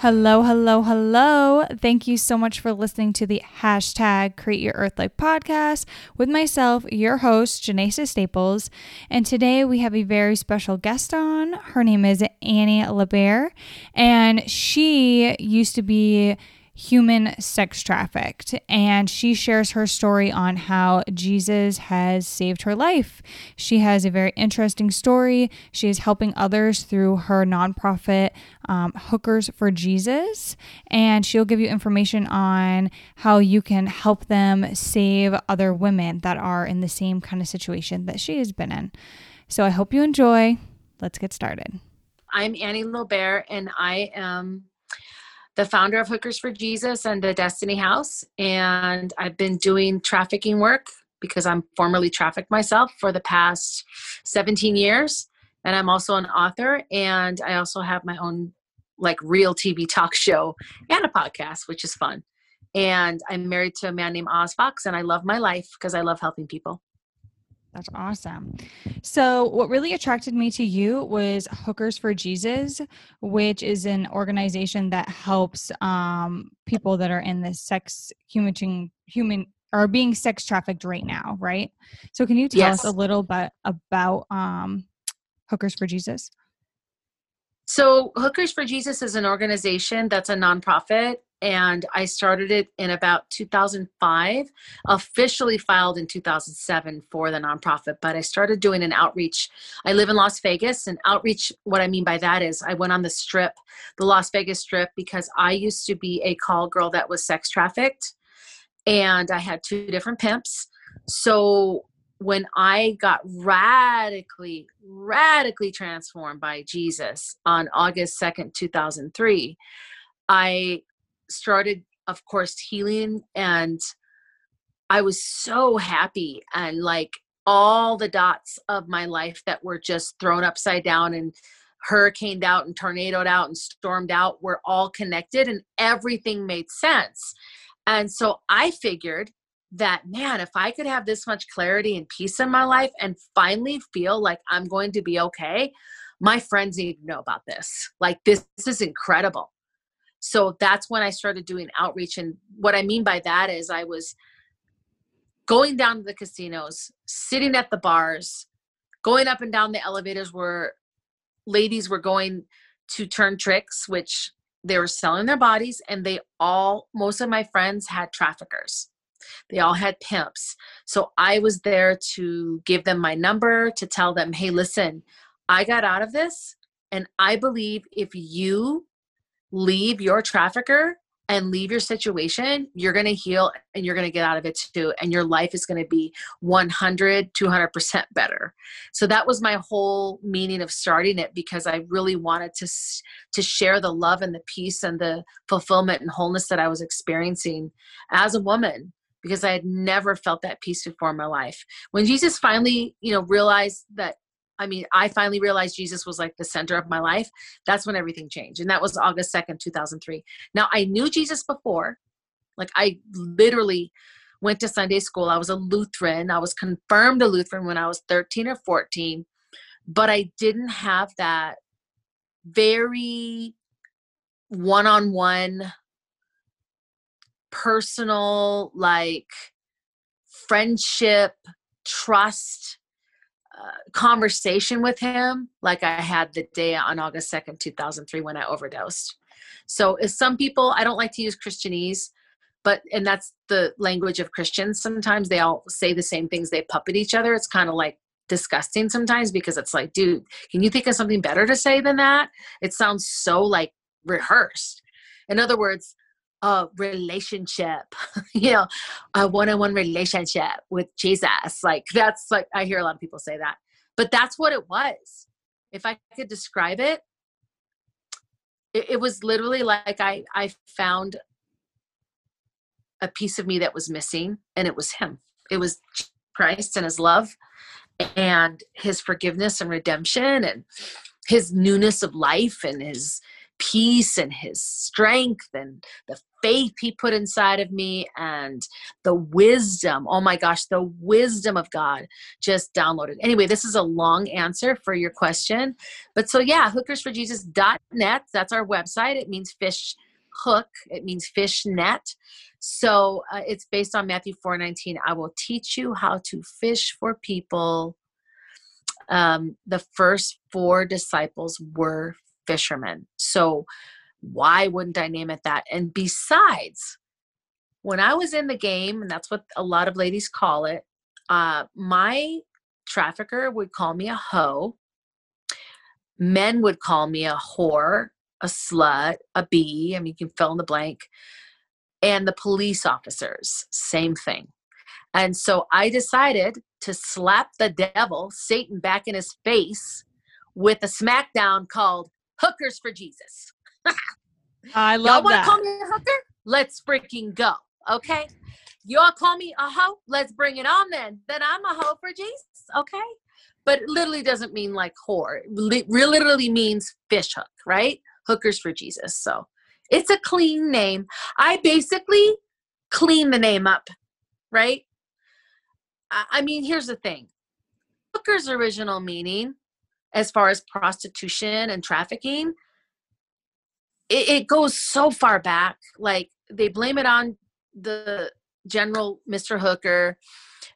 Hello, hello, hello. Thank you so much for listening to the hashtag Create Your Earth Life podcast with myself, your host, Janessa Staples. And today we have a very special guest on. Her name is Annie Lobert, and she used to be human sex trafficked. And she shares her story on how Jesus has saved her life. She has a very interesting story. She is helping others through her nonprofit, um, Hookers for Jesus. And she'll give you information on how you can help them save other women that are in the same kind of situation that she has been in. So I hope you enjoy. Let's get started. I'm Annie Lobert, and I am the founder of Hookers for Jesus and the Destiny House. And I've been doing trafficking work because I'm formerly trafficked myself for the past 17 years. And I'm also an author, and I also have my own like real TV talk show and a podcast, which is fun. And I'm married to a man named Oz Fox, and I love my life because I love helping people. That's awesome. So, what really attracted me to you was Hookers for Jesus, which is an organization that helps um, people that are in the sex human human are being sex trafficked right now, right? So, can you tell yes. us a little bit about um, Hookers for Jesus? So, Hookers for Jesus is an organization that's a nonprofit and I started it in about 2005. Officially filed in 2007 for the nonprofit, but I started doing an outreach. I live in Las Vegas, and outreach, what I mean by that is I went on the strip, the Las Vegas strip, because I used to be a call girl that was sex trafficked, and I had two different pimps. So when I got radically, radically transformed by Jesus on August 2nd, 2003, I started, of course, healing and I was so happy and like all the dots of my life that were just thrown upside down and hurricaned out and tornadoed out and stormed out were all connected and everything made sense. And so I figured that, man, if I could have this much clarity and peace in my life and finally feel like I'm going to be okay, my friends need to know about this. Like, this, this is incredible. So that's when I started doing outreach. And what I mean by that is I was going down to the casinos, sitting at the bars, going up and down the elevators where ladies were going to turn tricks, which they were selling their bodies. And they all, most of my friends had traffickers. They all had pimps. So I was there to give them my number, to tell them, hey, listen, I got out of this. And I believe if you leave your trafficker and leave your situation, you're going to heal and you're going to get out of it too. And your life is going to be 100, 200% better. So that was my whole meaning of starting it because I really wanted to, to share the love and the peace and the fulfillment and wholeness that I was experiencing as a woman because I had never felt that peace before in my life. When Jesus finally, you know, realized that I mean, I finally realized Jesus was like the center of my life. That's when everything changed. And that was August 2nd, 2003. Now, I knew Jesus before. Like, I literally went to Sunday school. I was a Lutheran. I was confirmed a Lutheran when I was 13 or 14. But I didn't have that very one on one personal, like, friendship, trust uh, conversation with him like I had the day on August 2nd, 2003 when I overdosed. So as some people, I don't like to use Christianese, but, and that's the language of Christians. Sometimes they all say the same things. They puppet each other. It's kind of like disgusting sometimes because it's like, dude, can you think of something better to say than that? It sounds so like rehearsed. In other words, a relationship, you know, a one on one relationship with Jesus. Like, that's like, I hear a lot of people say that, but that's what it was. If I could describe it, it, it was literally like I, I found a piece of me that was missing, and it was Him. It was Christ and His love and His forgiveness and redemption and His newness of life and His peace and his strength and the faith he put inside of me and the wisdom. Oh my gosh, the wisdom of God just downloaded. Anyway, this is a long answer for your question. But so yeah, hookersforjesus.net, that's our website. It means fish hook, it means fish net. So uh, it's based on Matthew 4:19. I will teach you how to fish for people. Um, the first four disciples were fishermen. So why wouldn't I name it that? And besides, when I was in the game, and that's what a lot of ladies call it, uh, my trafficker would call me a hoe. Men would call me a whore, a slut, a bee. I mean, you can fill in the blank. And the police officers, same thing. And so I decided to slap the devil, Satan, back in his face with a smackdown called Hookers for Jesus. I love Y'all want to call me a hooker? Let's freaking go. Okay. Y'all call me a hoe? Let's bring it on then. Then I'm a hoe for Jesus. Okay. But it literally doesn't mean like whore. It li- literally means fish hook, right? Hookers for Jesus. So it's a clean name. I basically clean the name up, right? I I mean, here's the thing hooker's original meaning, as far as prostitution and trafficking, it, it goes so far back. Like they blame it on the general Mr. Hooker.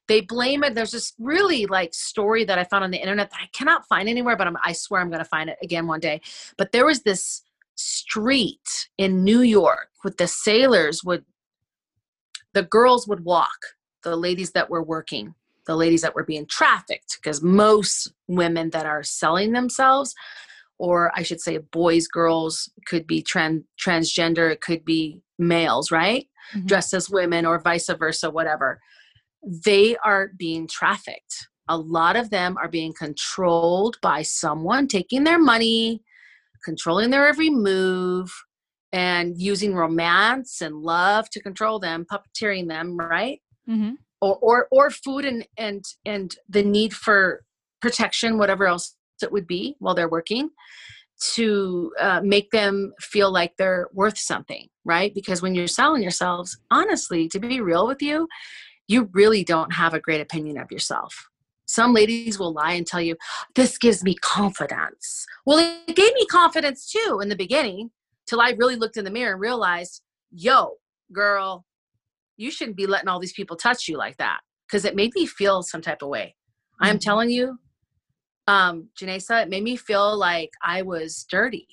They blame it. There's this really like story that I found on the internet that I cannot find anywhere, but I'm, I swear I'm going to find it again one day. But there was this street in New York with the sailors would, the girls would walk, the ladies that were working, the ladies that were being trafficked, because most women that are selling themselves or I should say boys, girls, could be trans transgender, it could be males, right? Mhm. Dressed as women or vice versa, whatever. They are being trafficked. A lot of them are being controlled by someone taking their money, controlling their every move, and using romance and love to control them, puppeteering them, right? Mhm. Or or or food and and and the need for protection whatever else it would be while they're working to uh, make them feel like they're worth something right? Because when you're selling yourselves honestly to be real with you you really don't have a great opinion of yourself. Some ladies will lie and tell you this gives me confidence. Well it gave me confidence too in the beginning till i really looked in the mirror and realized yo girl you shouldn't be letting all these people touch you like that because it made me feel some type of way. I'm Mhm. telling you, um, Janessa, it made me feel like I was dirty.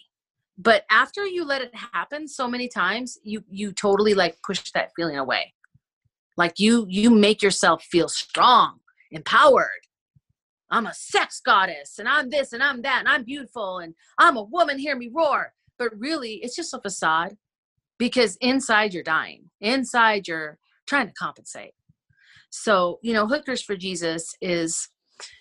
But after you let it happen so many times, you you totally like push that feeling away. Like you you make yourself feel strong, empowered. I'm a sex goddess and I'm this and I'm that and I'm beautiful and I'm a woman, hear me roar. But really, it's just a facade because inside you're dying. Inside you're trying to compensate. So, you know, Hookers for Jesus is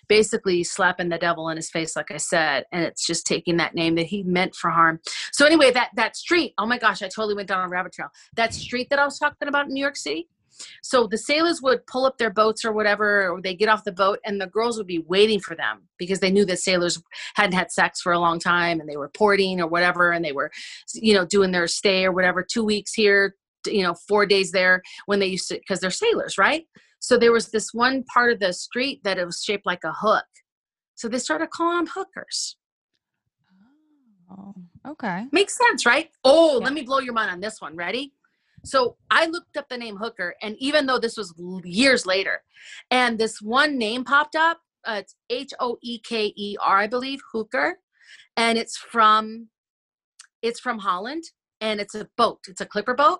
basically slapping the devil in his face, like I said, and it's just taking that name that he meant for harm. So anyway, that that street, oh my gosh, I totally went down a rabbit trail. That street that I was talking about in New York City. So the sailors would pull up their boats or whatever, or they get off the boat, and the girls would be waiting for them because they knew that sailors hadn't had sex for a long time, and they were porting or whatever, and they were, you know, doing their stay or whatever, two weeks here, you know, four days there when they used to, because they're sailors, right? So there was this one part of the street that it was shaped like a hook. So they started calling them hookers. Oh, okay. Makes sense, right? Oh, Yeah. let me blow your mind on this one. Ready? So I looked up the name Hooker, and even though this was years later, and this one name popped up, uh, it's H O E K E R, I believe, Hooker, and it's from it's from Holland, and it's a boat. It's a clipper boat,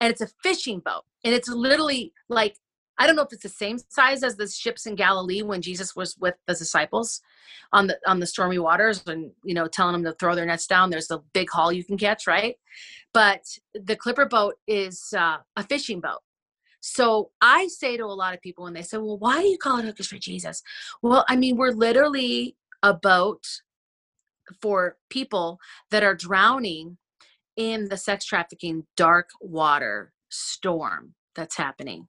and it's a fishing boat, and it's literally like I don't know if it's the same size as the ships in Galilee when Jesus was with the disciples on the on the stormy waters and you know telling them to throw their nets down. There's a big haul you can catch, right? But the clipper boat is uh, a fishing boat. So I say to a lot of people when they say, "Well, why do you call it hookers for Jesus?" Well, I mean, we're literally a boat for people that are drowning in the sex trafficking dark water storm that's happening.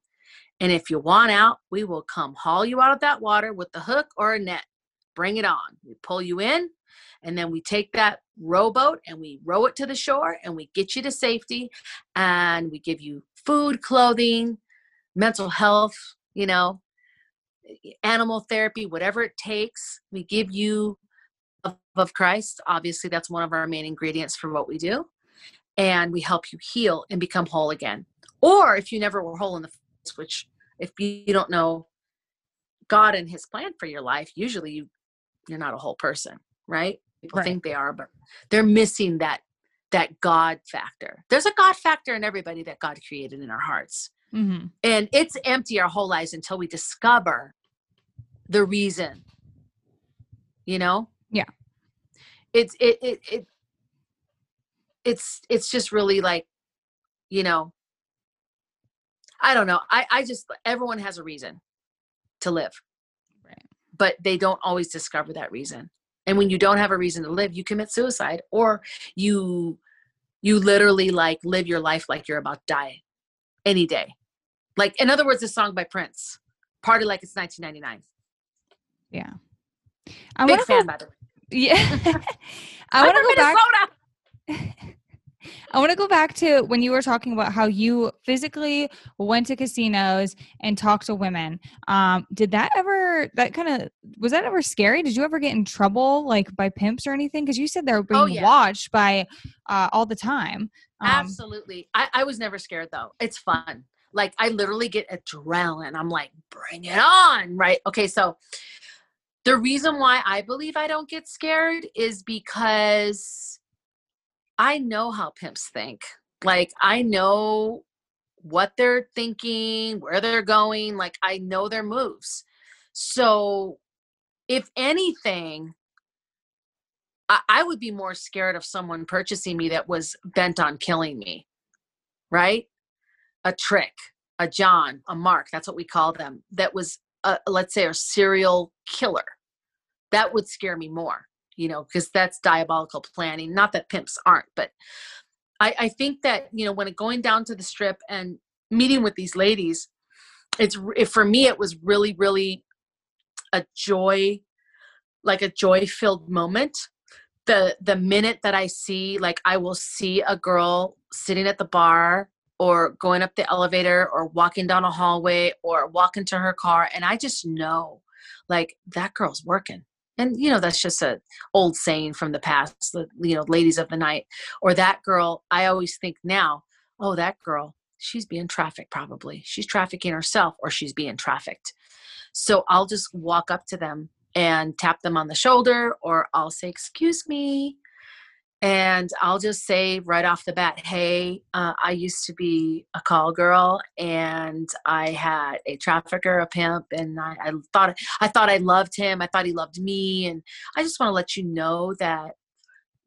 And if you want out, we will come haul you out of that water with the hook or a net. Bring it on. We pull you in, And then we take that rowboat and we row it to the shore and we get you to safety and we give you food, clothing, mental health, you know, animal therapy, whatever it takes. We give you of Christ. Obviously, that's one of our main ingredients for what we do. And we help you heal and become whole again. Or if you never were whole in the first, which if you don't know God and his plan for your life, usually you you're not a whole person, right? People right. think they are, but they're missing that that God factor. There's a God factor in everybody that God created in our hearts. Mm-hmm. And it's empty our whole lives until we discover the reason. You know? Yeah. It's it it, it it's it's just really like, you know, I don't know. I, I just everyone has a reason to live. Right. But they don't always discover that reason. And when you don't have a reason to live, you commit suicide or you you literally like live your life like you're about to die any day. Like in other words, a song by Prince, Party Like It's 1999. Yeah. I Big fan, go, by the way. Yeah. I want to go back. I want to go back to when you were talking about how you physically went to casinos and talked to women. Um, did that ever, that kind of, was that ever scary? Did you ever get in trouble like by pimps or anything? Because you said they were being oh, yeah. watched by uh, all the time. Um, Absolutely. I, I was never scared though. It's fun. Like I literally get adrenaline. I'm like, bring it on. Right. Okay. So the reason why I believe I don't get scared is because I know how pimps think. Like I know what they're thinking, where they're going, like I know their moves. So if anything, I, I would be more scared of someone purchasing me that was bent on killing me. Right? A trick, a John, a Mark, that's what we call them, that was a, let's say a serial killer. That would scare me more you know, because that's diabolical planning. Not that pimps aren't, but I, I think that, you know, when it going down to the strip and meeting with these ladies, it's it, for me, it was really, really a joy, like a joy filled moment. The, the minute that I see, like, I will see a girl sitting at the bar or going up the elevator or walking down a hallway or walking to her car and i just know like that girl's working and you know that's just a old saying from the past the you know ladies of the night or that girl i always think now oh that girl she's being trafficked probably. She's trafficking herself or she's being trafficked. So i'll just walk up to them and tap them on the shoulder or i'll say excuse me and I'll just say right off the bat, hey, uh, I used to be a call girl, and I had a trafficker, a pimp, and I, I thought I thought I loved him. I thought he loved me, and I just want to let you know that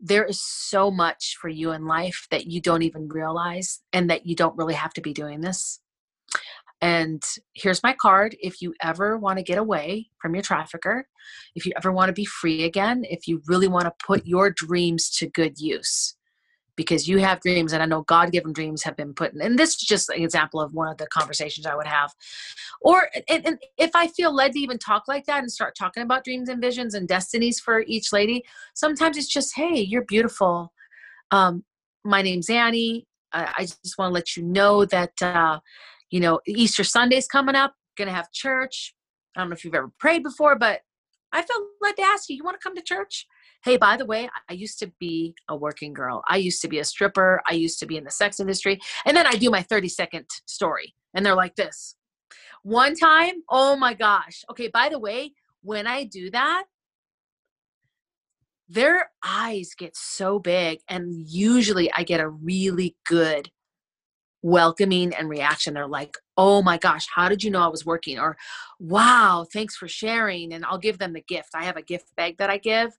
there is so much for you in life that you don't even realize, and that you don't really have to be doing this. And here's my card. If you ever want to get away from your trafficker, if you ever want to be free again, if you really want to put your dreams to good use, because you have dreams, and I know God given dreams have been put in. And this is just an example of one of the conversations I would have. Or and, and if I feel led to even talk like that and start talking about dreams and visions and destinies for each lady, sometimes it's just, hey, you're beautiful. Um, my name's Annie. I, I just want to let you know that. Uh, you know, Easter Sunday's coming up, gonna have church. I don't know if you've ever prayed before, but I felt led to ask you, you want to come to church? Hey, by the way, I used to be a working girl. I used to be a stripper. I used to be in the sex industry. And then I do my 30 second story. And they're like this. One time, oh my gosh. Okay, by the way, when I do that, their eyes get so big. And usually I get a really good welcoming and reaction. They're like, oh my gosh, how did you know I was working? Or wow, thanks for sharing. And I'll give them the gift. I have a gift bag that I give.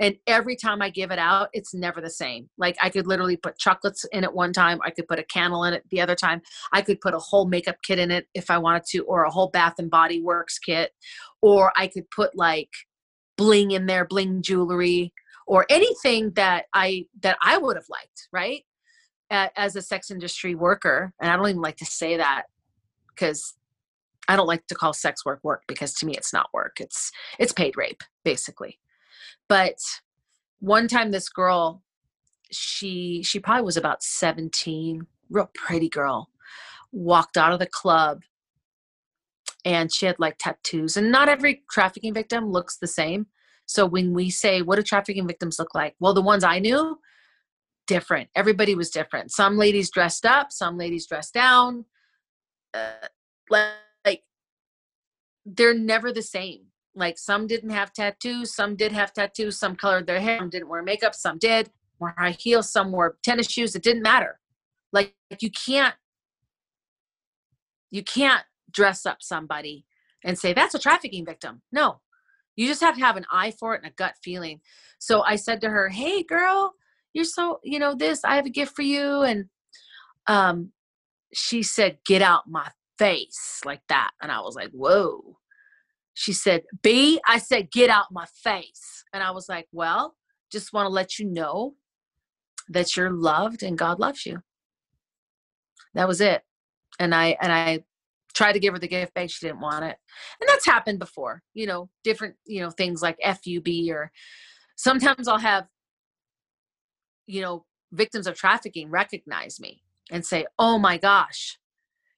And every time I give it out, it's never the same. Like I could literally put chocolates in it one time. I could put a candle in it the other time. I could put a whole makeup kit in it if I wanted to, or a whole Bath and Body Works kit. Or I could put like bling in there, bling jewelry, or anything that I that I would have liked, right? As a sex industry worker, and I don't even like to say that because I don't like to call sex work work because to me it's not work. It's it's paid rape basically. But one time this girl she she probably was about 17 real pretty girl walked out of the club and she had like tattoos and not every trafficking victim looks the same so when we say what do trafficking victims look like well the ones i knew different. Everybody was different. Some ladies dressed up some ladies dressed down. Uh, like they're never the same. Like some didn't have tattoos some did have tattoos some colored their hair some didn't wear makeup some did wore high heels some wore tennis shoes it didn't matter. Like you can't you can't dress up somebody and say that's a trafficking victim. No. You just have to have an eye for it and a gut feeling. So i said to her hey girl you're so you know this i have a gift for you and um she said get out my face like that and i was like whoa. She said b? I said get out my face and i was like well just want to let you know that you're loved and god loves you. That was it and i and i tried to give her the gift bag she didn't want it and that's happened before you know different you know things like fub or sometimes i'll have you know victims of trafficking recognize me and say oh my gosh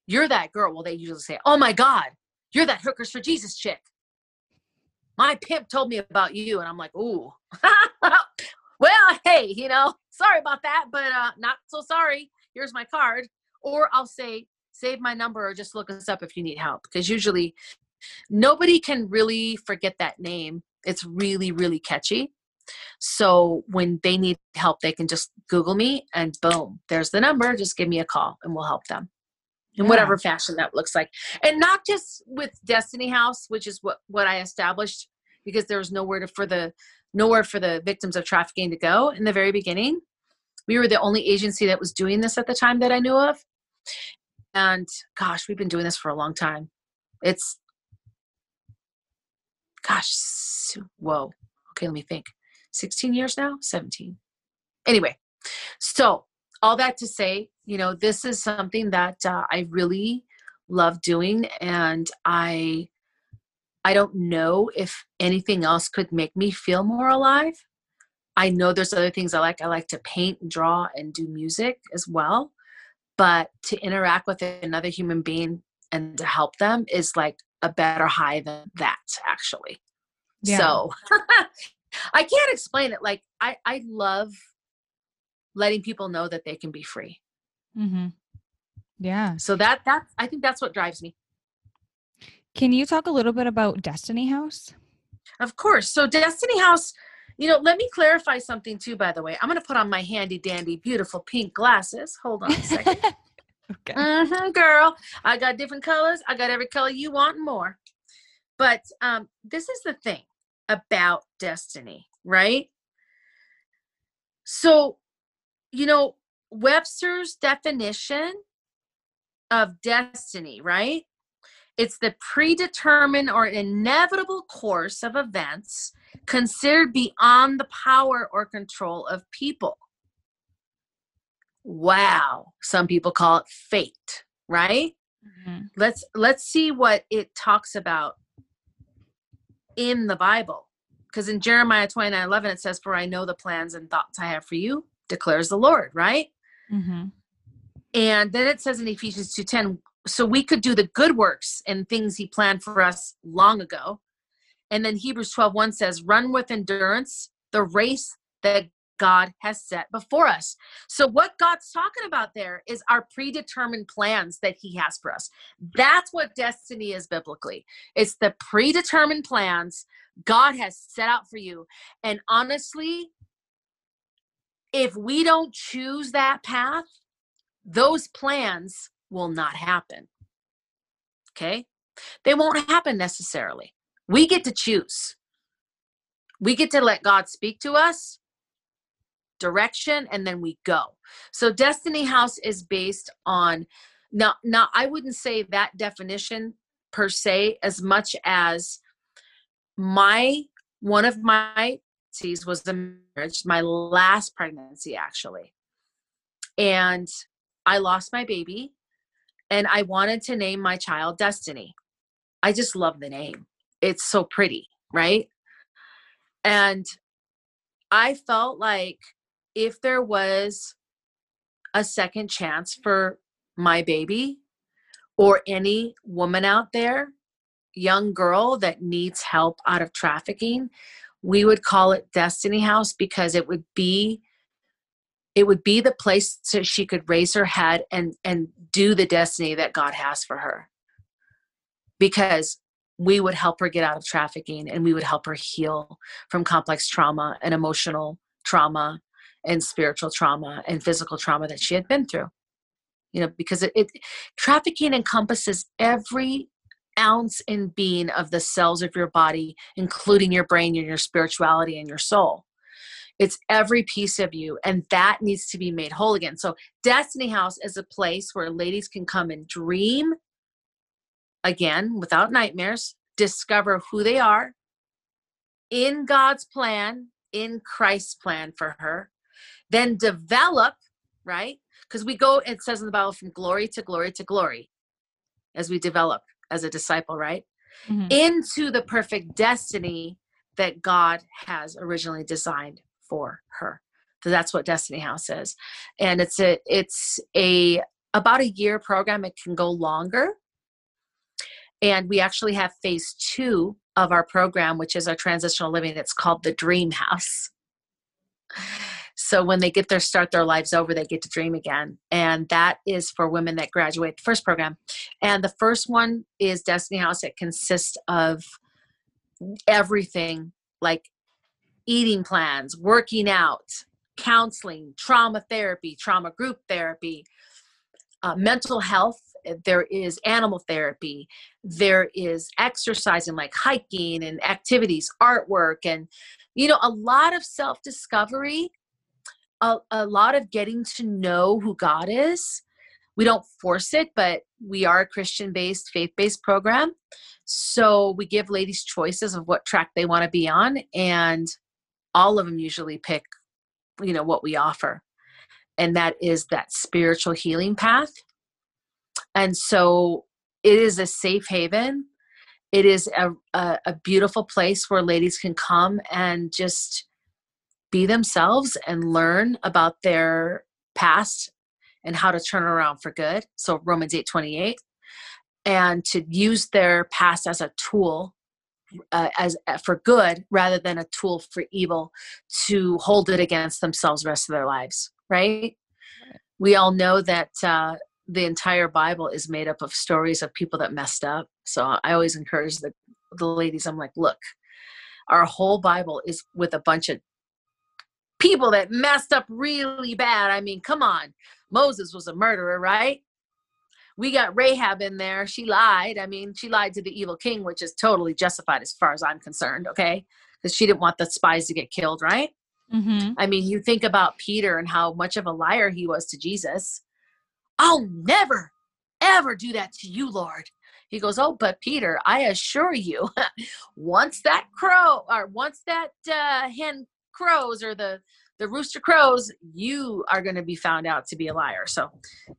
you're that girl. Well they usually say oh my god you're that hookers for jesus chick. My pimp told me about you and i'm like ooh. Well hey you know sorry about that but uh not so sorry. Here's my card. Or i'll say save my number or just look us up if you need help. Because usually nobody can really forget that name. It's really really catchy so when they need help they can just google me and boom there's the number just give me a call and we'll help them in yeah. whatever fashion that looks like and not just with destiny house which is what what i established because there was nowhere to, for the nowhere for the victims of trafficking to go in the very beginning we were the only agency that was doing this at the time that i knew of and gosh, we've been doing this for a long time. It's, gosh, whoa. Okay, let me think. 16 years now? 17. Anyway, so all that to say, you know, this is something that uh, I really love doing. And I, I don't know if anything else could make me feel more alive. I know there's other things I like. I like to paint, and draw, and do music as well but to interact with another human being and to help them is like a better high than that actually yeah. so i can't explain it like i i love letting people know that they can be free mm-hmm. yeah so that that i think that's what drives me can you talk a little bit about destiny house of course so destiny house you know, let me clarify something too, by the way. I'm going to put on my handy dandy, beautiful pink glasses. Hold on a second. okay. Mm-hmm, girl. I got different colors. I got every color you want and more. But um, this is the thing about destiny, right? So, you know, Webster's definition of destiny, right? It's the predetermined or inevitable course of events considered beyond the power or control of people. Wow. Some people call it fate, right? Mm-hmm. Let's let's see what it talks about in the Bible. Because in Jeremiah 29 11, it says, For I know the plans and thoughts I have for you, declares the Lord, right? Mm-hmm. And then it says in Ephesians 2:10, so we could do the good works and things he planned for us long ago and then Hebrews 12 1 says, run with endurance the race that God has set before us. So, what God's talking about there is our predetermined plans that He has for us. That's what destiny is biblically. It's the predetermined plans God has set out for you. And honestly, if we don't choose that path, those plans will not happen. Okay? They won't happen necessarily. We get to choose. We get to let God speak to us, direction, and then we go. So Destiny House is based on now now I wouldn't say that definition per se as much as my one of my pregnancies was the marriage, my last pregnancy actually. And I lost my baby and I wanted to name my child Destiny. I just love the name it's so pretty, right? And I felt like if there was a second chance for my baby or any woman out there, young girl that needs help out of trafficking, we would call it Destiny House because it would be it would be the place so she could raise her head and and do the destiny that God has for her. Because we would help her get out of trafficking and we would help her heal from complex trauma and emotional trauma and spiritual trauma and physical trauma that she had been through. You know because it, it trafficking encompasses every ounce and being of the cells of your body including your brain and your spirituality and your soul. It's every piece of you and that needs to be made whole again. So destiny house is a place where ladies can come and dream again without nightmares discover who they are in god's plan in christ's plan for her then develop right? Because we go it says in the bible from glory to glory to glory as we develop as a disciple right? Mm-hmm. into the perfect destiny that god has originally designed for her. So that's what destiny house is. And it's a it's a about a year program. It can go longer. And we actually have phase two of our program which is our transitional living. It's called the dream house so when they get their start their lives over they get to dream again. And that is for women that graduate the first program. And the first one is destiny house. It consists of everything like eating plans working out counseling trauma therapy trauma group therapy uh, mental health. There is animal therapy. There is exercising like hiking and activities artwork and you know a lot of self discovery a, a lot of getting to know who God is. We don't force it, but we are a Christian based, faith based program. So we give ladies choices of what track they want to be on, and all of them usually pick, you know, what we offer. And that is that spiritual healing path. And so it is a safe haven. It is a, a, a beautiful place where ladies can come and just be themselves and learn about their past and how to turn around for good. So Romans 8 28. And to use their past as a tool uh, as uh, for good rather than a tool for evil to hold it against themselves the rest of their lives right, we all know that uh, the entire bible is made up of stories of people that messed up so i always encourage the, the ladies i'm like look our whole bible is with a bunch of people that messed up really bad. I mean, come on. Moses was a murderer, right? We got Rahab in there. She lied. I mean, she lied to the evil king, which is totally justified as far as I'm concerned, okay? Because she didn't want the spies to get killed, right? Mm-hmm. I mean, you think about Peter and how much of a liar he was to Jesus. I'll never, ever do that to you, Lord. He goes, Oh, but Peter, I assure you, once that crow or once that uh, hen crows or the the rooster crows you are going to be found out to be a liar. So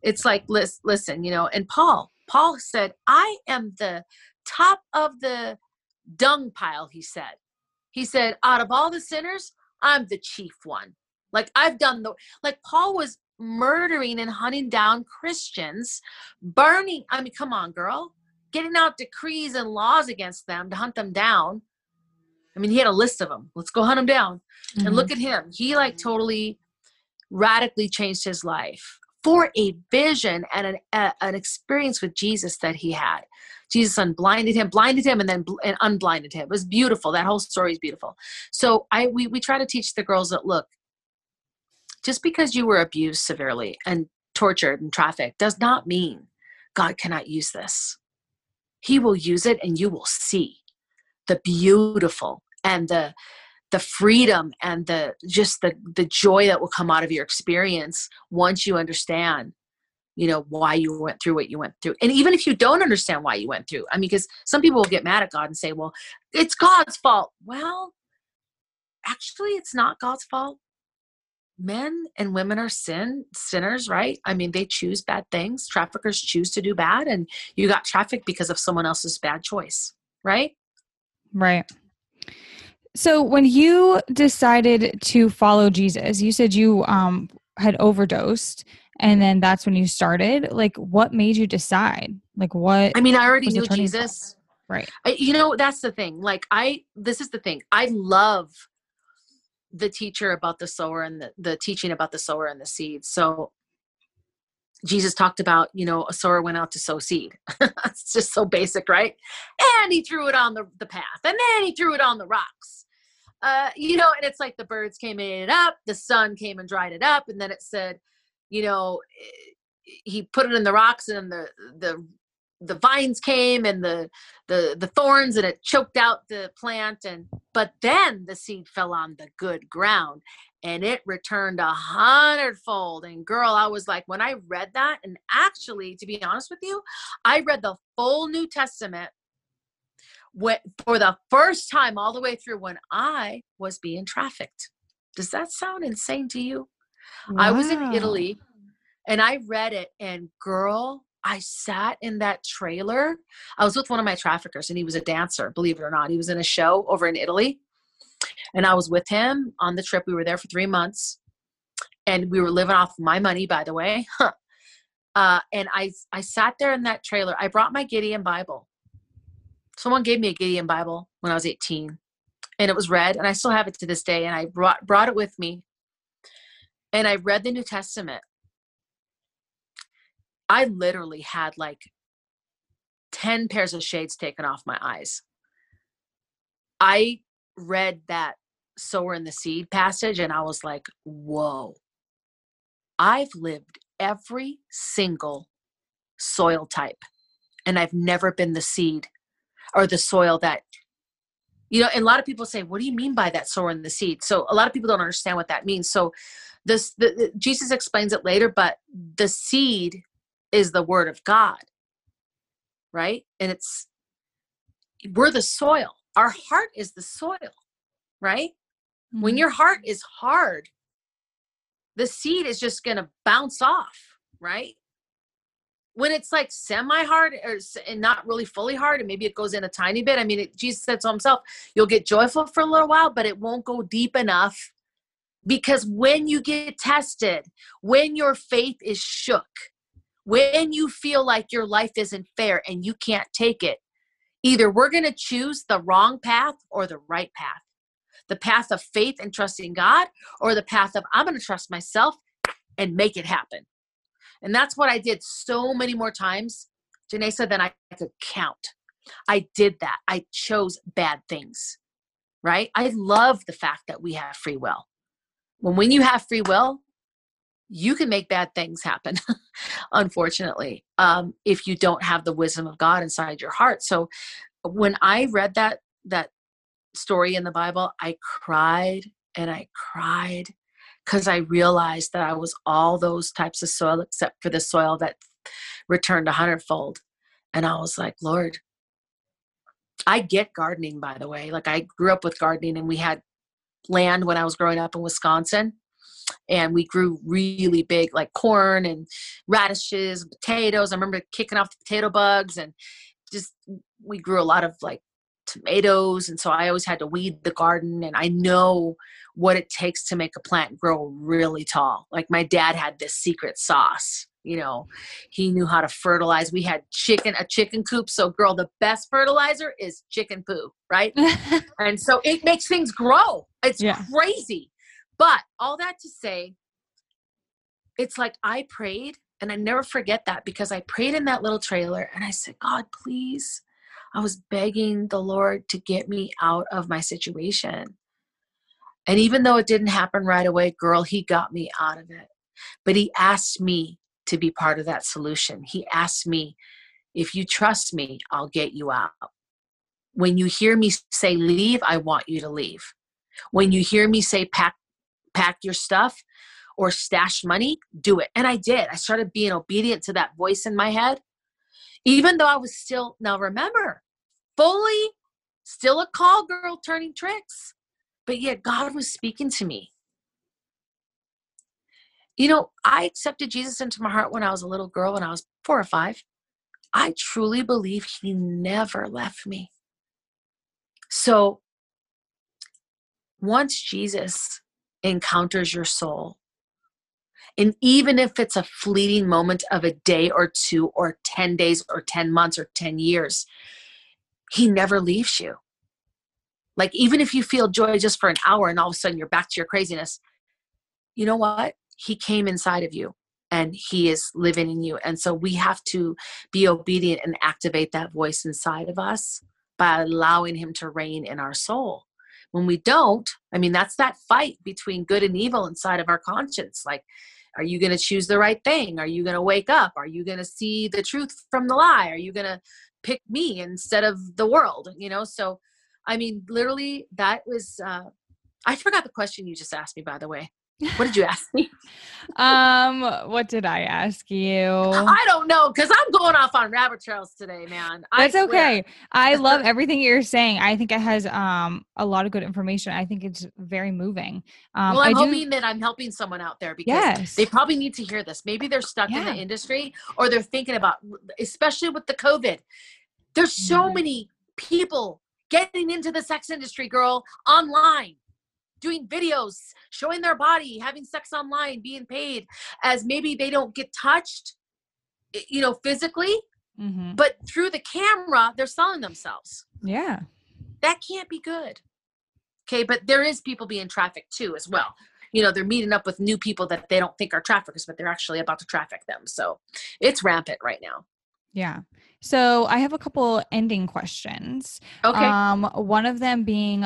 it's like listen you know and paul paul said i am the top of the dung pile he said. He said out of all the sinners i'm the chief one. Like i've done the like paul was murdering and hunting down christians burning i mean come on girl. Getting out decrees and laws against them to hunt them down I mean, he had a list of them. Let's go hunt him down. Mm-hmm. And look at him. He like totally radically changed his life for a vision and an, a, an experience with Jesus that he had. Jesus unblinded him, blinded him, and then bl- and unblinded him. It was beautiful. That whole story is beautiful. So I we we try to teach the girls that look, just because you were abused severely and tortured and trafficked does not mean God cannot use this. He will use it, and you will see the beautiful and the the freedom and the just the the joy that will come out of your experience once you understand you know why you went through what you went through. And even if you don't understand why you went through i mean because some people will get mad at god and say well it's god's fault. Well actually it's not god's fault. Men and women are sin sinners right? I mean they choose bad things. Traffickers choose to do bad and you got trafficked because of someone else's bad choice right Right. So when you decided to follow Jesus, you said you um had overdosed and then that's when you started. Like what made you decide? Like what I mean, I already knew Jesus. Right. I, you know, that's the thing. Like I this is the thing. I love the teacher about the sower and the, the teaching about the sower and the seed. So Jesus talked about, you know, a sower went out to sow seed. it's just so basic, right? And he threw it on the, the path, and then he threw it on the rocks. Uh, you know, and it's like the birds came and ate it up, the sun came and dried it up, and then it said, you know, eh, he put it in the rocks, and the the the vines came and the the the thorns and it choked out the plant and but then the seed fell on the good ground and it returned a hundredfold. And girl i was like when i read that and actually to be honest with you i read the full new testament for the first time all the way through when i was being trafficked. Does that sound insane to you? Wow. i was in italy and i read it and girl I sat in that trailer. I was with one of my traffickers and he was a dancer, believe it or not. He was in a show over in Italy. And I was with him on the trip. We were there for three months and we were living off my money, by the way. uh, and I, I sat there in that trailer. I brought my Gideon Bible. Someone gave me a Gideon Bible when I was 18 and it was red and I still have it to this day. And I brought, brought it with me and I read the New Testament I literally had like 10 pairs of shades taken off my eyes. I read that sower in the seed passage and I was like, whoa, I've lived every single soil type and I've never been the seed or the soil that you know and a lot of people say what do you mean by that sower in the seed? So a lot of people don't understand what that means. So this the, jesus explains it later but the seed is the word of God, right? And it's, we're the soil. Our heart is the soil, right? Mm-hmm. When your heart is hard, the seed is just going to bounce off, right? When it's like semi hard or and not really fully hard, and maybe it goes in a tiny bit. I mean, it, Jesus said to himself, "You'll get joyful for a little while, but it won't go deep enough." Because when you get tested, when your faith is shook, when you feel like your life isn't fair and you can't take it, either we're going to choose the wrong path or the right path the path of faith and trusting God, or the path of I'm going to trust myself and make it happen. And that's what I did so many more times, Janessa, than I could count. I did that. I chose bad things, right? I love the fact that we have free will. When, when you have free will, you can make bad things happen unfortunately um, if you don't have the wisdom of god inside your heart. So when i read that that story in the bible i cried and i cried because i realized that i was all those types of soil except for the soil that returned a hundredfold. And i was like lord i get gardening by the way. Like i grew up with gardening and we had land when i was growing up in wisconsin and we grew really big like corn and radishes potatoes. I remember kicking off the potato bugs and just we grew a lot of like tomatoes and so i always had to weed the garden and i know what it takes to make a plant grow really tall. Like my dad had this secret sauce you know. He knew how to fertilize. We had chicken a chicken coop. So girl the best fertilizer is chicken poo right? And so it makes things grow. It's yeah. crazy but all that to say, it's like I prayed, and I never forget that because I prayed in that little trailer and I said, God, please. I was begging the Lord to get me out of my situation. And even though it didn't happen right away, girl, He got me out of it. But He asked me to be part of that solution. He asked me, if you trust me, I'll get you out. When you hear me say leave, I want you to leave. When you hear me say pack pack your stuff or stash money, do it. And I did. I started being obedient to that voice in my head, even though I was still, now remember, fully still a call girl turning tricks, but yet God was speaking to me. You know, I accepted Jesus into my heart when I was a little girl, when I was four or five. I truly believe he never left me. So once Jesus encounters your soul, and even if it's a fleeting moment of a day or two, or 10 days, or 10 months, or 10 years, he never leaves you. Like, even if you feel joy just for an hour and all of a sudden you're back to your craziness, you know what? He came inside of you and he is living in you. And so we have to be obedient and activate that voice inside of us by allowing him to reign in our soul. When we don't, I mean, that's that fight between good and evil inside of our conscience. Like, are you going to choose the right thing? Are you going to wake up? Are you going to see the truth from the lie? Are you going to pick me instead of the world? You know, so I mean, literally, that was. Uh, I forgot the question you just asked me, by the way. What did you ask me? um, what did I ask you? I don't know because I'm going off on rabbit trails today, man. That's okay. I love everything you're saying. I think it has um a lot of good information. I think it's very moving. Um, well, I'm I hoping that I'm helping someone out there because Yes. they probably need to hear this. Maybe they're stuck in the industry or they're thinking about, especially with the COVID. There's so Mhm. many people getting into the sex industry, girl, online, doing videos, showing their body, having sex online, being paid as maybe they don't get touched, you know, physically, Mhm. but through the camera, they're selling themselves. Yeah. That can't be good. Okay, but there is people being trafficked too, as well. You know, they're meeting up with new people that they don't think are traffickers, but they're actually about to traffic them. So it's rampant right now. Yeah. So I have a couple ending questions. Okay. Um, one of them being,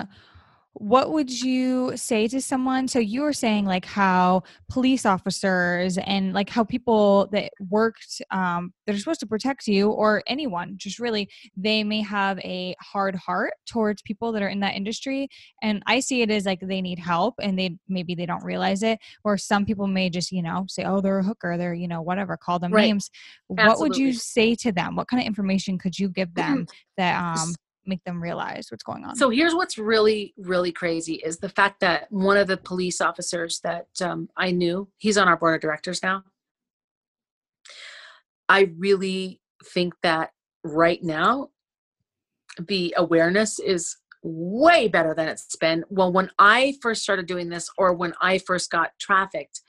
what would you say to someone? So you were saying like how police officers and like how people that worked um, that are supposed to protect you or anyone, just really, they may have a hard heart towards people that are in that industry. And I see it as like they need help and they maybe they don't realize it. Or some people may just you know say, oh, they're a hooker, they're you know whatever, call them Right. names. What would you say to them? What kind of information could you give them that um make them realize what's going on? So here's what's really, really crazy is the fact that one of the police officers that um, I knew, he's on our board of directors now. I really think that right now, the awareness is way better than it's been. Well, when I first started doing this, or when I first got trafficked,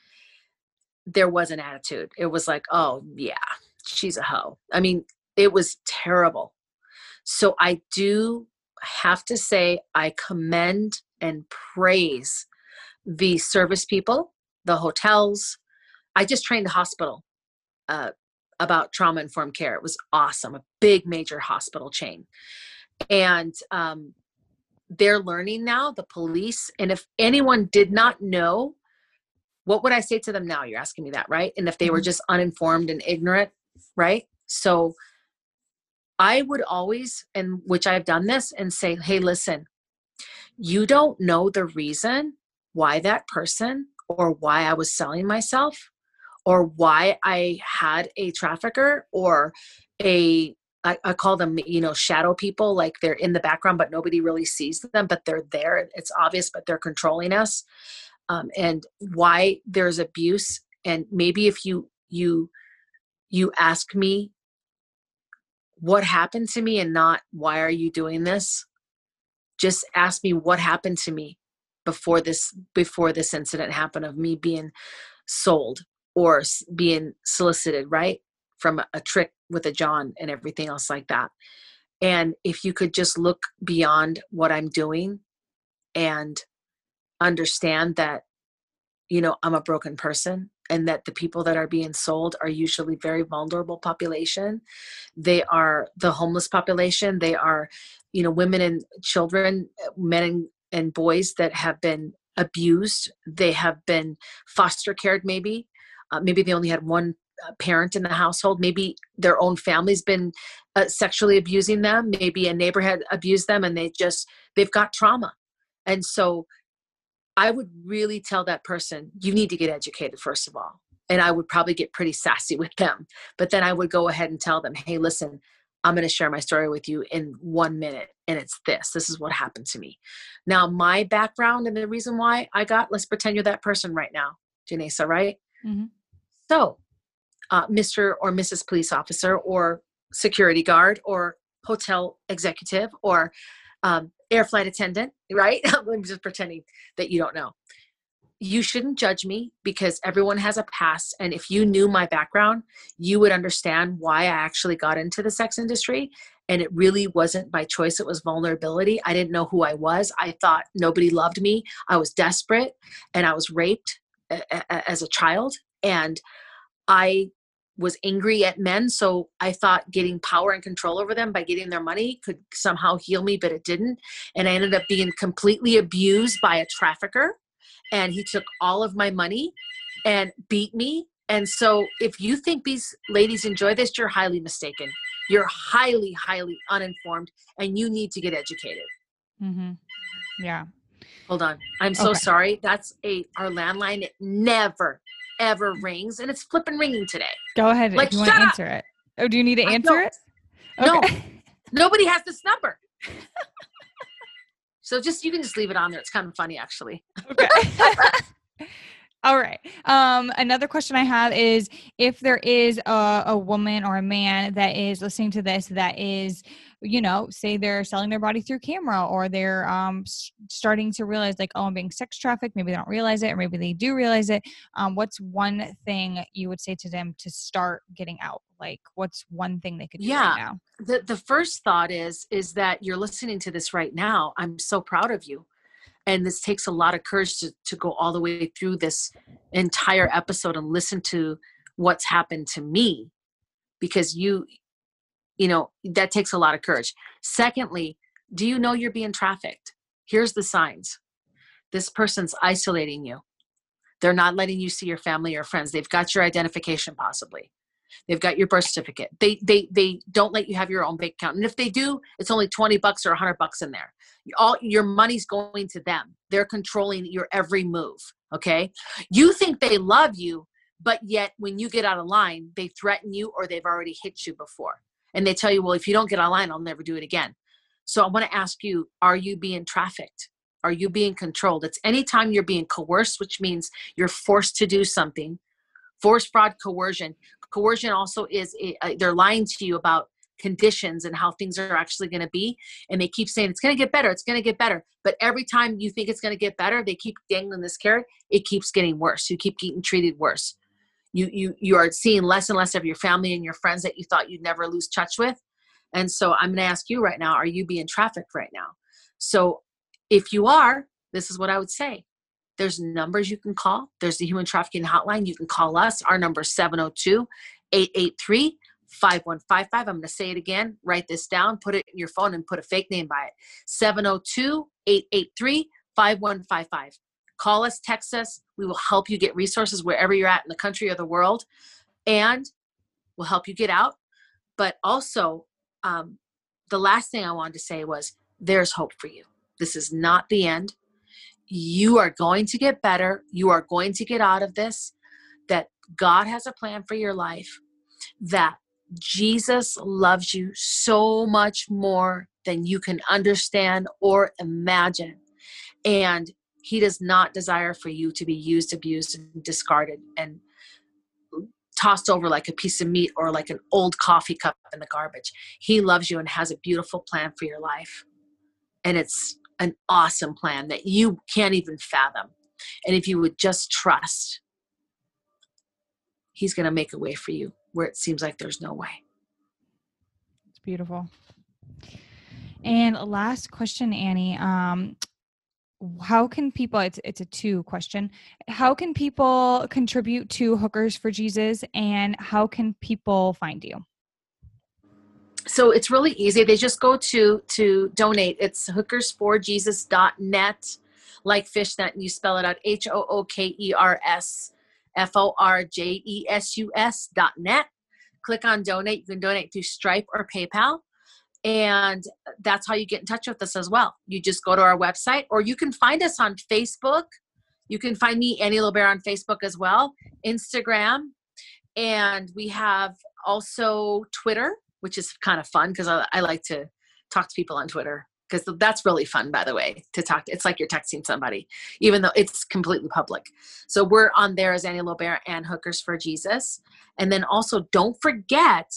there was an attitude. It was like, oh, yeah, she's a hoe. I mean, it was terrible. So I do have to say, I commend and praise the service people, the hotels. I just trained a hospital uh, about trauma informed care. It was awesome, a big major hospital chain. And um, they're learning now, the police. And if anyone did not know, what would I say to them now? You're asking me that, right? And if they were Mhm. just uninformed and ignorant, right? So I would always, and which I've done this, and say, hey, listen, you don't know the reason why that person or why I was selling myself or why I had a trafficker or a I, I call them, you know, shadow people, like they're in the background, but nobody really sees them, but they're there. It's obvious, but they're controlling us. Um, and why there's abuse. And maybe if you you you ask me what happened to me and not why are you doing this? Just ask me what happened to me before this before this incident happened of me being sold or being solicited right from a, trick with a john and everything else like that. And if you could just look beyond what i'm doing and understand that you know i'm a broken person and that the people that are being sold are usually very vulnerable population. They are the homeless population. They are you know women and children uh, men and, and boys that have been abused. They have been foster cared maybe. Uh, maybe they only had one uh, parent in the household. Maybe their own family's been uh, sexually abusing them. Maybe a neighbor had abused them and they just they've got trauma. And so I would really tell that person, you need to get educated, first of all. And I would probably get pretty sassy with them. But then I would go ahead and tell them, hey, listen, I'm going to share my story with you in one minute. And it's this this is what happened to me. Now, my background and the reason why I got, let's pretend you're that person right now, Janessa, right? Mhm. So, uh, Mr. or Mrs. Police Officer or security guard or hotel executive or um, air flight attendant, right? I'm just pretending that you don't know. You shouldn't judge me because everyone has a past. And if you knew my background, you would understand why I actually got into the sex industry. And it really wasn't by choice, it was vulnerability. I didn't know who I was. I thought nobody loved me. I was desperate and I was raped as a child. And I was angry at men. So I thought getting power and control over them by getting their money could somehow heal me, but it didn't. And I ended up being completely abused by a trafficker. And he took all of my money and beat me. And so if you think these ladies enjoy this, you're highly mistaken. You're highly, highly uninformed and you need to get educated. Mm-hmm. Yeah. Hold on. I'm so okay. sorry. That's a our landline. It never, ever rings, and it's flipping ringing today. Go ahead. Like, you want to answer it. Oh, do you need to answer it? Okay. No, nobody has this number. so just you can just leave it on there. It's kind of funny, actually. Okay. All right. Um, another question I have is if there is a, a, woman or a man that is listening to this that is, you know, say they're selling their body through camera or they're um, starting to realize, like, oh, I'm being sex trafficked. Maybe they don't realize it, or maybe they do realize it. Um, what's one thing you would say to them to start getting out? Like, what's one thing they could do yeah. right now? The, the first thought is is that you're listening to this right now. I'm so proud of you and this takes a lot of courage to, to go all the way through this entire episode and listen to what's happened to me because you you know that takes a lot of courage secondly do you know you're being trafficked here's the signs this person's isolating you they're not letting you see your family or friends they've got your identification possibly They've got your birth certificate. They they they don't let you have your own bank account. And if they do, it's only 20 bucks or 100 bucks in there. All your money's going to them. They're controlling your every move, okay? You think they love you, but yet when you get out of line, they threaten you or they've already hit you before. And they tell you, "Well, if you don't get online I'll never do it again." So I want to ask you, are you being trafficked? Are you being controlled? It's anytime you're being coerced, which means you're forced to do something. Force, fraud, coercion coercion also is uh, they're lying to you about conditions and how things are actually going to be and they keep saying it's going to get better it's going to get better but every time you think it's going to get better they keep dangling this carrot it keeps getting worse you keep getting treated worse you you you are seeing less and less of your family and your friends that you thought you'd never lose touch with and so i'm going to ask you right now are you being trafficked right now so if you are this is what i would say there's numbers you can call. There's the human trafficking hotline. You can call us. Our number is 702 883 5155. I'm going to say it again. Write this down, put it in your phone, and put a fake name by it 702 883 5155. Call us, text us. We will help you get resources wherever you're at in the country or the world, and we'll help you get out. But also, um, the last thing I wanted to say was there's hope for you. This is not the end you are going to get better. You are going to get out of this. That God has a plan for your life. That Jesus loves you so much more than you can understand or imagine. And he does not desire for you to be used, abused, and discarded and tossed over like a piece of meat or like an old coffee cup in the garbage. He loves you and has a beautiful plan for your life. And it's an awesome plan that you can't even fathom. And if you would just trust, He's going to make a way for you where it seems like there's no way. It's beautiful. And last question, Annie. Um, how can people it's it's a two question how can people contribute to hookers for jesus and how can people find you so it's really easy. They just go to to donate. It's hookers for hookersforjesus.net, like fishnet, and you spell it out H O O K E R S F O R J E S U S dot net. Click on donate. You can donate through Stripe or PayPal. And that's how you get in touch with us as well. You just go to our website or you can find us on Facebook. You can find me, Annie Lobert, on Facebook as well, Instagram, and we have also Twitter which is kind of fun because I, I like to talk to people on Twitter because that's really fun by the way to talk to, it's like you're texting somebody even though it's completely public so we're on there as annie lobert and hookers for jesus and then also don't forget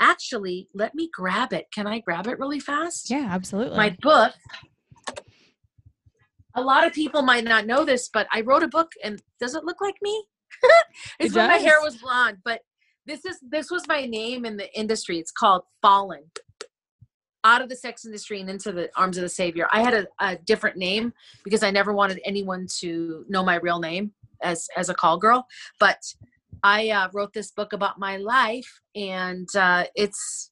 actually let me grab it can i grab it really fast yeah absolutely my book a lot of people might not know this, but I wrote a book, and does it look like me? it's It when my hair was blonde, but this is this was my name in the industry. It's called Fallen. Out of the sex industry and into the arms of the savior. I had a, a different name because I never wanted anyone to know my real name as as a call girl. But I uh, wrote this book about my life, and uh, it's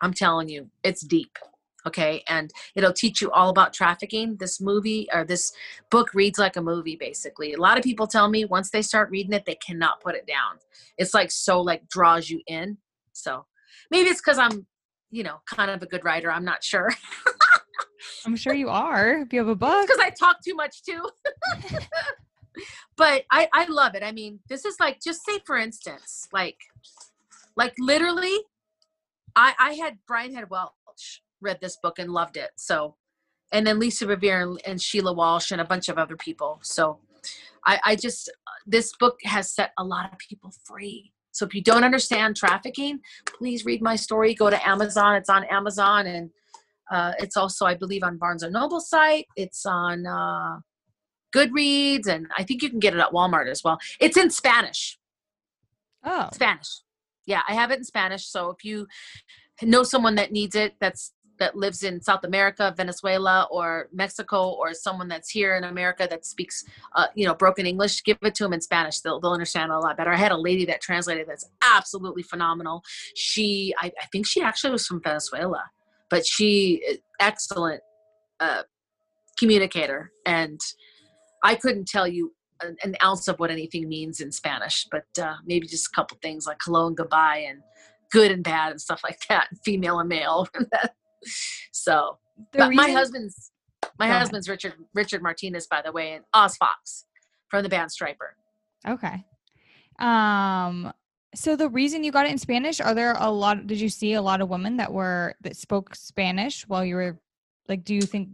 I'm telling you, it's deep. Okay, and it'll teach you all about trafficking. This movie or this book reads like a movie, basically. A lot of people tell me once they start reading it, they cannot put it down. It's like so like draws you in. So maybe it's because I'm, you know, kind of a good writer. I'm not sure. I'm sure you are. If you have a book. because I talk too much too. but I I love it. I mean, this is like just say for instance, like like literally, I I had Brian Head Welch read this book and loved it. So, and then Lisa Bevere and, and Sheila Walsh and a bunch of other people. So, I I just this book has set a lot of people free. So if you don't understand trafficking, please read my story. Go to Amazon. It's on Amazon and uh, it's also, I believe, on Barnes and Noble site. It's on uh, Goodreads, and I think you can get it at Walmart as well. It's in Spanish. Oh. Spanish. Yeah, I have it in Spanish. So if you know someone that needs it, that's that lives in South America, Venezuela, or Mexico, or someone that's here in America that speaks, uh, you know, broken English, give it to them in Spanish. They'll they'll understand it a lot better. I had a lady that translated that's absolutely phenomenal. She, I, I think she actually was from Venezuela, but she excellent uh, communicator, and I couldn't tell you an, an ounce of what anything means in Spanish, but uh, maybe just a couple things like hello and goodbye and good and bad and stuff like that, female and male. so, but my husband's my Go ahead. husband's Richard Richard Martinez, by the way, and Oz Fox from the band Stryper. Okay. Um so the reason you got it in Spanish, are there a lot did you see a lot of women that were that spoke Spanish while you were like do you think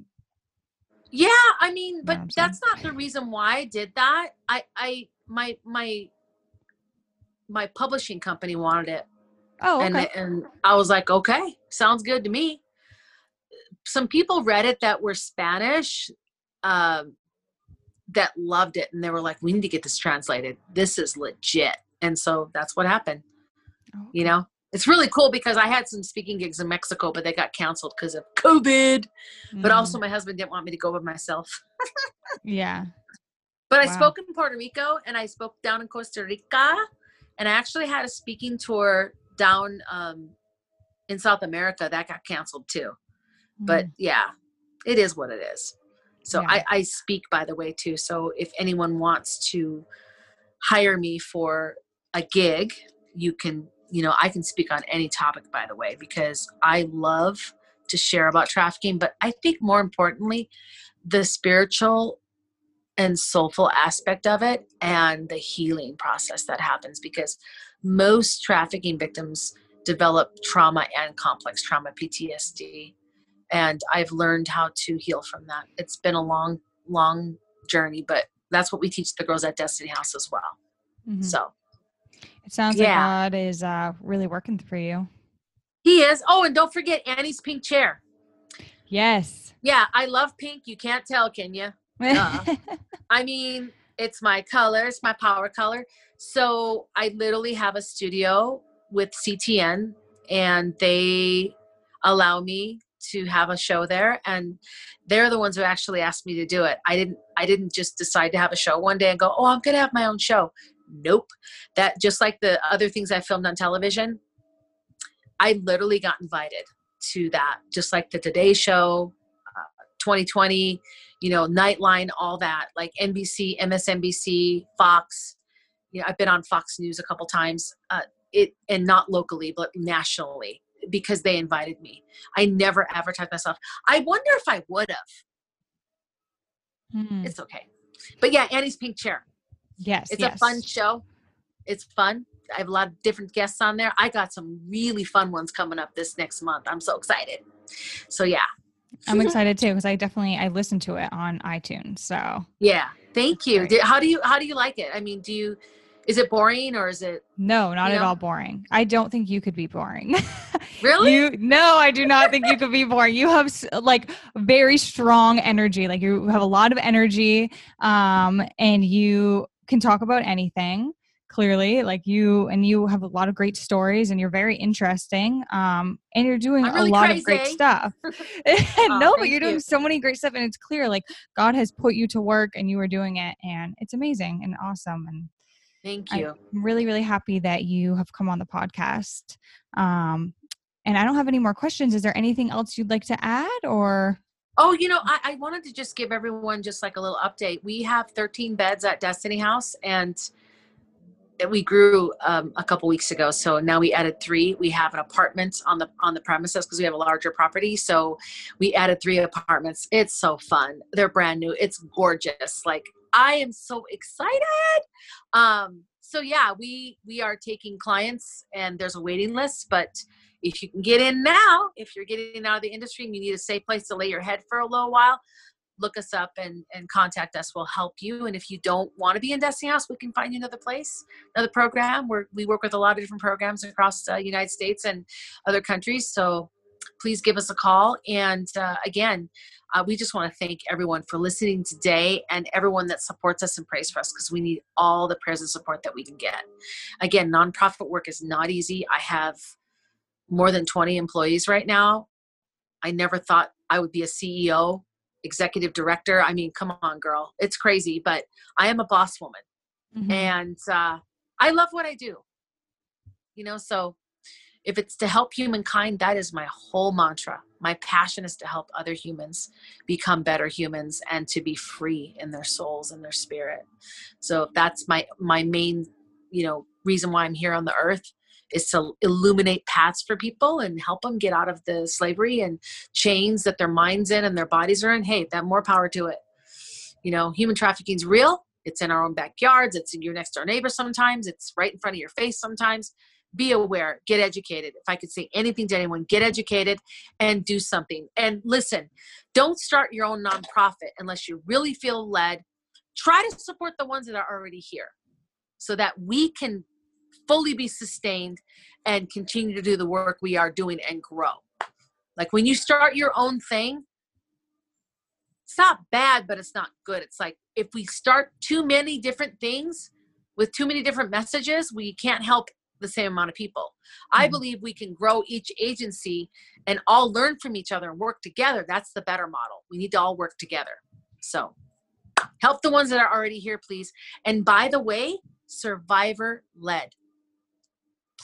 Yeah, I mean, but that's not the reason why I did that. I I my my my publishing company wanted it Oh, okay. and and I was like, okay, sounds good to me. Some people read it that were Spanish, um, that loved it, and they were like, we need to get this translated. This is legit, and so that's what happened. Oh, You know, it's really cool because I had some speaking gigs in Mexico, but they got canceled because of COVID. But Mm, also, my husband didn't want me to go by myself. yeah. But I spoke in Puerto Rico and I spoke down in Costa Rica. And I actually had a speaking tour down um, in South America that got canceled too. But Mm, yeah, it is what it is. So Yeah. I, I speak, by the way, too. So if anyone wants to hire me for a gig, you can, you know, I can speak on any topic, by the way, because I love to share about trafficking. But I think more importantly, the spiritual and soulful aspect of it and the healing process that happens because most trafficking victims develop trauma and complex trauma PTSD and I've learned how to heal from that. It's been a long long journey but that's what we teach the girls at Destiny House as well. mhm. So, It sounds yeah. like God is uh really working for you. he is. Oh, and don't forget Annie's pink chair. Yes. Yeah, I love pink. You can't tell, can you? Duh. I mean, it's my color, it's my power color. So I literally have a studio with CTN and they allow me to have a show there and they're the ones who actually asked me to do it. I didn't I didn't just decide to have a show one day and go, "Oh, I'm going to have my own show." Nope. That just like the other things I filmed on television, I literally got invited to that, just like the Today Show, uh, 2020, you know, Nightline, all that, like NBC, MSNBC, Fox. You know, I've been on Fox News a couple times. Uh, it and not locally, but nationally because they invited me. I never advertised myself. I wonder if I would have. Mhm. It's okay. But yeah, Annie's Pink Chair. Yes. It's yes. a fun show. It's fun. I have a lot of different guests on there. I got some really fun ones coming up this next month. I'm so excited. So yeah. I'm excited too because I definitely I listened to it on iTunes. So Yeah. Thank you. Do- How do you how do you like it? I mean, do you Is it boring or is it? No, not You at all boring. I don't think you could be boring. Really? You no, I do not think you could be boring. You have like very strong energy. Like you have a lot of energy um and you can talk about anything clearly like you and you have a lot of great stories and you're very interesting um and you're doing really a lot of great crazy. stuff no but you're doing you. so many great stuff and it's clear like god has put you to work and you are doing it and it's amazing and awesome and Thank you. I'm really, really happy that you have come on the podcast. Um, and I don't have any more questions. Is there anything else you'd like to add or? Oh, you know, I, I wanted to just give everyone just like a little update. We have 13 beds at Destiny House, and we grew um, a couple weeks ago. So now we added three. We have an apartment on the on the premises because we have a larger property. So we added three apartments. It's so fun. They're brand new. It's gorgeous. Like I am so excited. Um, so yeah, we we are taking clients, and there's a waiting list, but if you can get in now, if you're getting out of the industry and you need a safe place to lay your head for a little while, look us up and, and contact us. We'll help you. And if you don't want to be in Destiny House, we can find you another place, another program. Where we work with a lot of different programs across the United States and other countries. So please give us a call. And uh, again, uh, we just want to thank everyone for listening today and everyone that supports us and prays for us because we need all the prayers and support that we can get. Again, nonprofit work is not easy. I have more than 20 employees right now. I never thought I would be a CEO, executive director. I mean, come on, girl. It's crazy, but I am a boss woman Mhm. and uh, I love what I do. You know, so if it's to help humankind, that is my whole mantra. My passion is to help other humans become better humans and to be free in their souls and their spirit. So that's my my main, you know, reason why I'm here on the earth is to illuminate paths for people and help them get out of the slavery and chains that their minds in and their bodies are in. Hey, that more power to it. You know, human trafficking is real. It's in our own backyards. It's in your next door neighbor sometimes. It's right in front of your face sometimes. Be aware, get educated. If I could say anything to anyone, get educated and do something. And listen, don't start your own nonprofit unless you really feel led. Try to support the ones that are already here so that we can fully be sustained and continue to do the work we are doing and grow. Like when you start your own thing, it's not bad, but it's not good. It's like if we start too many different things with too many different messages, we can't help the same amount of people. I Mhm. believe we can grow each agency and all learn from each other and work together. That's the better model. We need to all work together. So help the ones that are already here, please. And by the way, survivor led.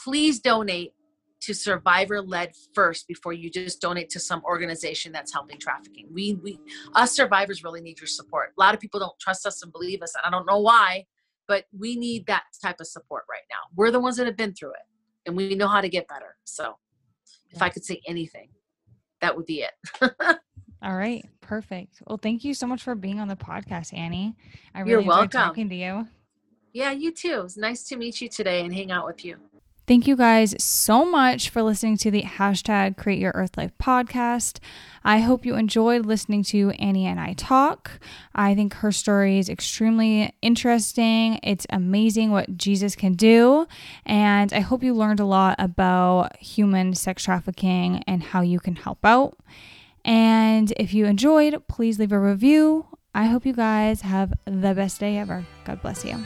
Please donate to survivor led first before you just donate to some organization that's helping trafficking. We we us survivors really need your support. A lot of people don't trust us and believe us, and I don't know why, but we need that type of support right now. We're the ones that have been through it and we know how to get better. So if I could say anything, that would be it. All right. Perfect. Well, thank you so much for being on the podcast, Annie. I really You're enjoyed welcome. talking to you. yeah, you too. It's nice to meet you today and hang out with you. Thank you guys so much for listening to the hashtag Create Your Earth Life podcast. I hope you enjoyed listening to Annie and I talk. I think her story is extremely interesting. It's amazing what Jesus can do. And I hope you learned a lot about human sex trafficking and how you can help out. And if you enjoyed, please leave a review. I hope you guys have the best day ever. God bless you.